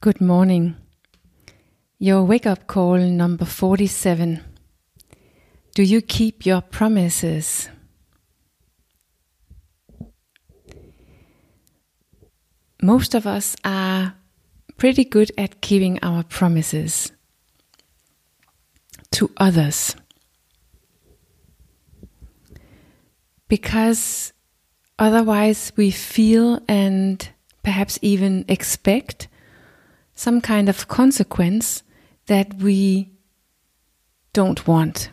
Good morning. Your wake up call number 47. Do you keep your promises? Most of us are pretty good at keeping our promises to others. Because otherwise, we feel and perhaps even expect some kind of consequence that we don't want.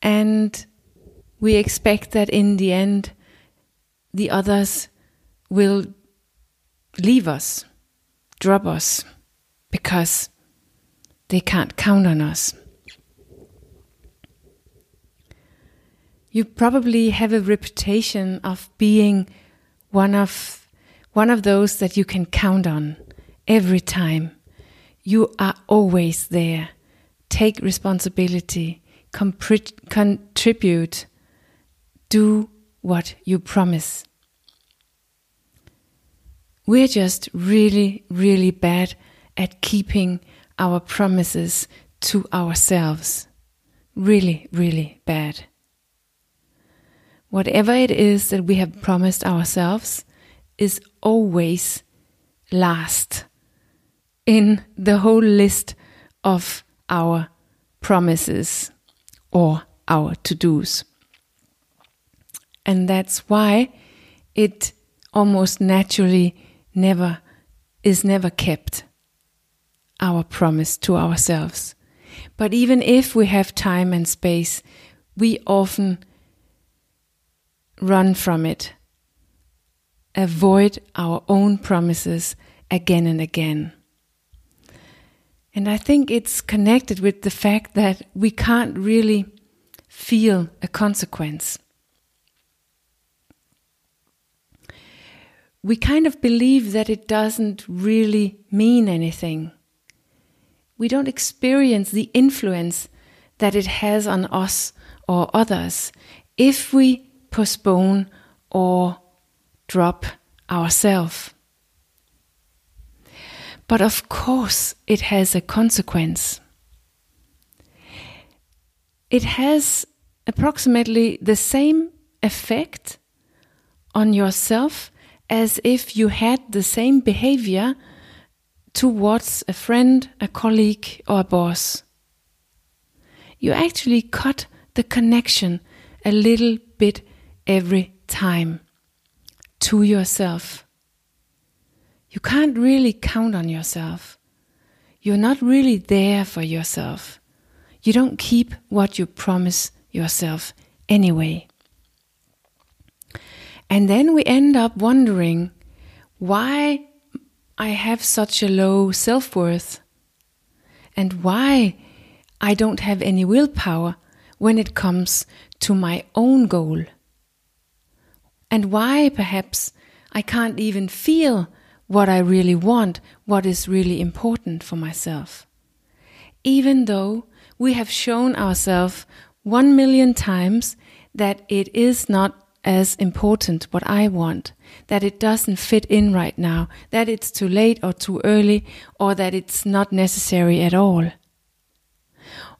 And we expect that in the end, the others will leave us, drop us, because they can't count on us. You probably have a reputation of being one of one of those that you can count on every time. You are always there. Take responsibility, contribute, do what you promise. We're just really, really bad at keeping our promises to ourselves. Really, really bad. Whatever it is that we have promised ourselves, is always last in the whole list of our promises or our to dos. And that's why it almost naturally never is never kept our promise to ourselves. But even if we have time and space, we often run from it avoid our own promises again and again. And I think it's connected with the fact that we can't really feel a consequence. We kind of believe that it doesn't really mean anything. We don't experience the influence that it has on us or others if we postpone or drop ourselves. But of course, it has a consequence. It has approximately the same effect on yourself as if you had the same behavior towards a friend, a colleague, or a boss. You actually cut the connection a little bit every time to yourself. You can't really count on yourself. You're not really there for yourself. You don't keep what you promise yourself anyway. And then we end up wondering why I have such a low self worth and why I don't have any willpower when it comes to my own goal and why perhaps I can't even feel what I really want, what is really important for myself. Even though we have shown ourselves one million times that it is not as important what I want, that it doesn't fit in right now, that it's too late or too early, or that it's not necessary at all.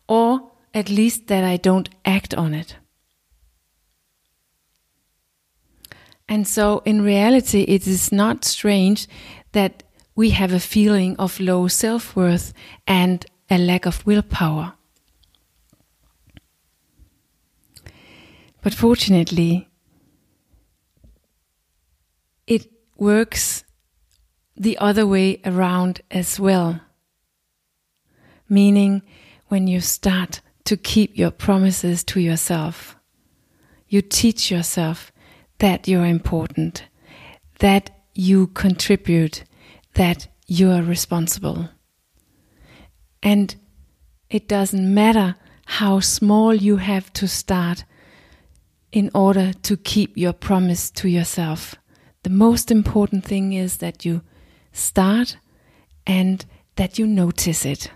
Or at least that I don't act on it. And so, in reality, it is not strange that we have a feeling of low self worth and a lack of willpower. But fortunately, it works the other way around as well. Meaning, when you start to keep your promises to yourself, you teach yourself that you're important, that you contribute, that you are responsible. And it doesn't matter how small you have to start in order to keep your promise to yourself. The most important thing is that you start and that you notice it.